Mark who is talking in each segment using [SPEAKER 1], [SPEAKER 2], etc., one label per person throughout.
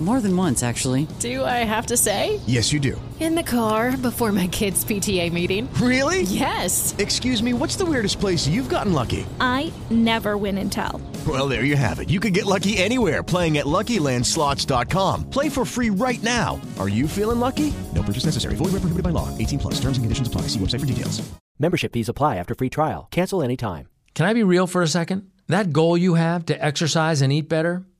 [SPEAKER 1] More than once, actually.
[SPEAKER 2] Do I have to say?
[SPEAKER 3] Yes, you do.
[SPEAKER 2] In the car before my kids' PTA meeting.
[SPEAKER 3] Really?
[SPEAKER 2] Yes.
[SPEAKER 3] Excuse me, what's the weirdest place you've gotten lucky?
[SPEAKER 4] I never win and tell.
[SPEAKER 3] Well, there you have it. You can get lucky anywhere playing at LuckyLandSlots.com. Play for free right now. Are you feeling lucky? No purchase necessary. Void where prohibited by law. 18 plus. Terms and conditions apply. See website for details.
[SPEAKER 5] Membership fees apply after free trial. Cancel anytime.
[SPEAKER 6] Can I be real for a second? That goal you have to exercise and eat better,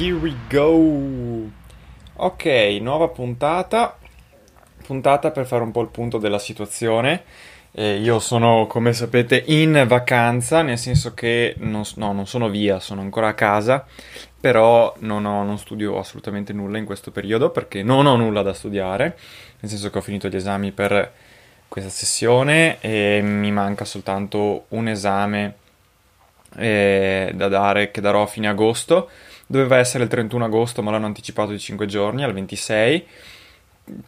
[SPEAKER 7] Here we go. Ok, nuova puntata. Puntata per fare un po' il punto della situazione. Eh, io sono, come sapete, in vacanza, nel senso che non, no, non sono via, sono ancora a casa, però non, ho, non studio assolutamente nulla in questo periodo perché non ho nulla da studiare, nel senso che ho finito gli esami per questa sessione e mi manca soltanto un esame eh, da dare che darò a fine agosto. Doveva essere il 31 agosto, ma l'hanno anticipato di 5 giorni al 26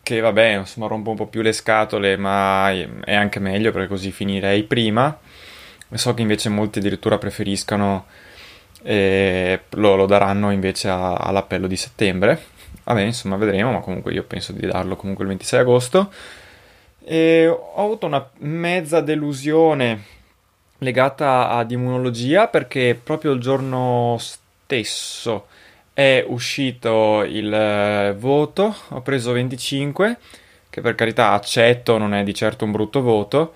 [SPEAKER 7] che vabbè, insomma, rompo un po' più le scatole, ma è anche meglio perché così finirei prima. So che invece molti addirittura preferiscano e lo, lo daranno invece a, all'appello di settembre. Vabbè, insomma, vedremo, ma comunque io penso di darlo comunque il 26 agosto. E ho avuto una mezza delusione legata ad immunologia perché proprio il giorno stesso è uscito il eh, voto, ho preso 25, che per carità accetto, non è di certo un brutto voto.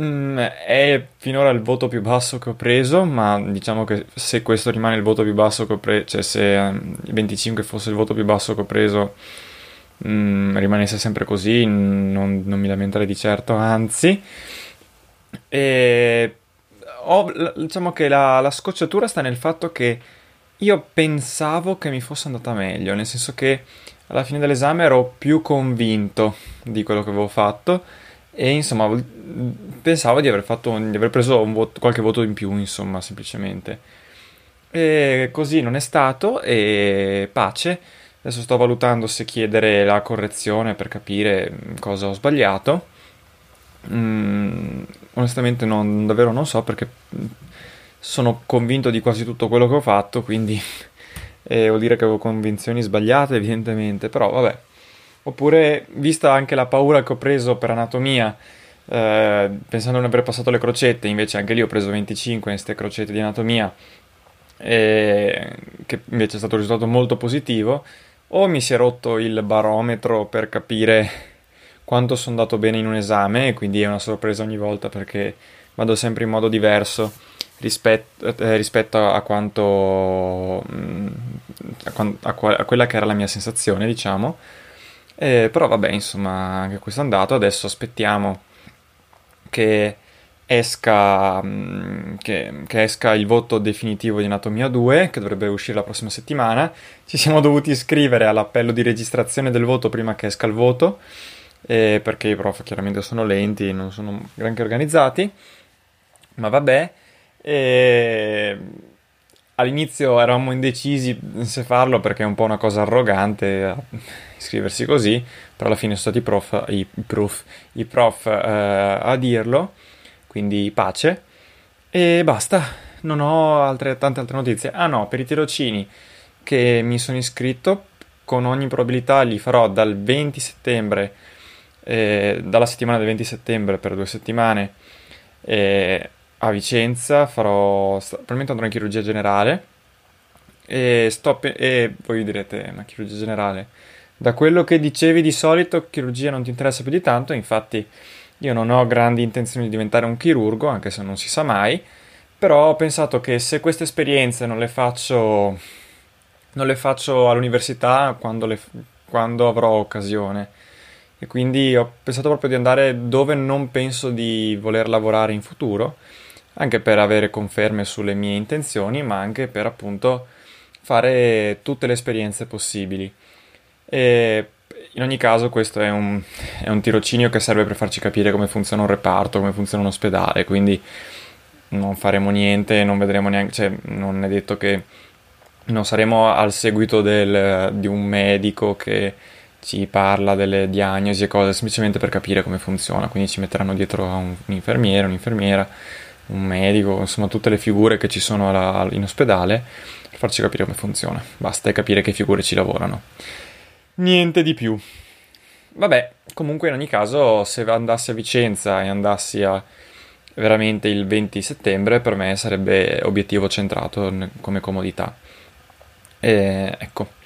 [SPEAKER 7] Mm, è finora il voto più basso che ho preso, ma diciamo che se questo rimane il voto più basso che ho preso, cioè se um, il 25 fosse il voto più basso che ho preso, mm, rimanesse sempre così, non, non mi lamenterei di certo, anzi. E ho, diciamo che la, la scocciatura sta nel fatto che io pensavo che mi fosse andata meglio, nel senso che alla fine dell'esame ero più convinto di quello che avevo fatto e insomma pensavo di aver, fatto, di aver preso voto, qualche voto in più, insomma, semplicemente. E così non è stato e pace. Adesso sto valutando se chiedere la correzione per capire cosa ho sbagliato. Mm, onestamente non, davvero non so perché sono convinto di quasi tutto quello che ho fatto, quindi eh, vuol dire che avevo convinzioni sbagliate, evidentemente, però vabbè. Oppure, vista anche la paura che ho preso per anatomia, eh, pensando di aver passato le crocette, invece anche lì ho preso 25 in queste crocette di anatomia, eh, che invece è stato un risultato molto positivo, o mi si è rotto il barometro per capire quanto sono andato bene in un esame, e quindi è una sorpresa ogni volta perché vado sempre in modo diverso rispetto, eh, rispetto a quanto mm, a, a, a, quella che era la mia sensazione, diciamo. Eh, però vabbè, insomma, anche questo è andato. Adesso aspettiamo che esca, mm, che, che esca il voto definitivo di Anatomia 2, che dovrebbe uscire la prossima settimana. Ci siamo dovuti iscrivere all'appello di registrazione del voto prima che esca il voto, eh, perché i prof chiaramente sono lenti, non sono granché organizzati. Ma vabbè. E all'inizio eravamo indecisi se farlo perché è un po' una cosa arrogante iscriversi così, però alla fine sono stati prof, i prof, i prof eh, a dirlo, quindi pace. E basta, non ho altre, tante altre notizie. Ah no, per i tirocini che mi sono iscritto, con ogni probabilità li farò dal 20 settembre, eh, dalla settimana del 20 settembre per due settimane. Eh, a Vicenza, farò, probabilmente andrò in chirurgia generale e, sto e voi direte, ma chirurgia generale? da quello che dicevi di solito, chirurgia non ti interessa più di tanto, infatti io non ho grandi intenzioni di diventare un chirurgo, anche se non si sa mai, però ho pensato che se queste esperienze non le faccio, non le faccio all'università quando, le, quando avrò occasione, e quindi ho pensato proprio di andare dove non penso di voler lavorare in futuro, anche per avere conferme sulle mie intenzioni, ma anche per appunto fare tutte le esperienze possibili. E in ogni caso questo è un, è un tirocinio che serve per farci capire come funziona un reparto, come funziona un ospedale, quindi non faremo niente, non vedremo neanche, cioè non è detto che non saremo al seguito del, di un medico che ci parla delle diagnosi e cose semplicemente per capire come funziona, quindi ci metteranno dietro un, un infermiere, un'infermiera, un medico, insomma tutte le figure che ci sono alla, in ospedale per farci capire come funziona, basta capire che figure ci lavorano. Niente di più. Vabbè, comunque in ogni caso se andassi a Vicenza e andassi a veramente il 20 settembre per me sarebbe obiettivo centrato come comodità. E, ecco.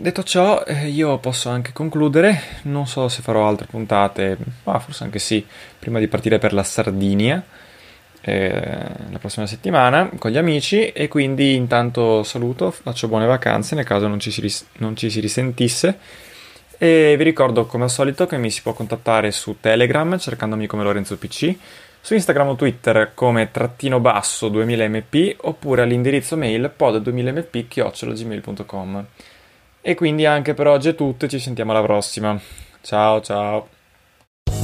[SPEAKER 7] Detto ciò, eh, io posso anche concludere. Non so se farò altre puntate, ma forse anche sì, prima di partire per la Sardinia eh, la prossima settimana con gli amici. E quindi intanto saluto, faccio buone vacanze nel caso non ci si, ris- non ci si risentisse. E vi ricordo come al solito che mi si può contattare su Telegram cercandomi come Lorenzo PC, su Instagram o Twitter come trattino basso 2000mp oppure all'indirizzo mail pod2000mp chiocciolagmail.com. E quindi anche per oggi è tutto ci sentiamo alla prossima. Ciao ciao.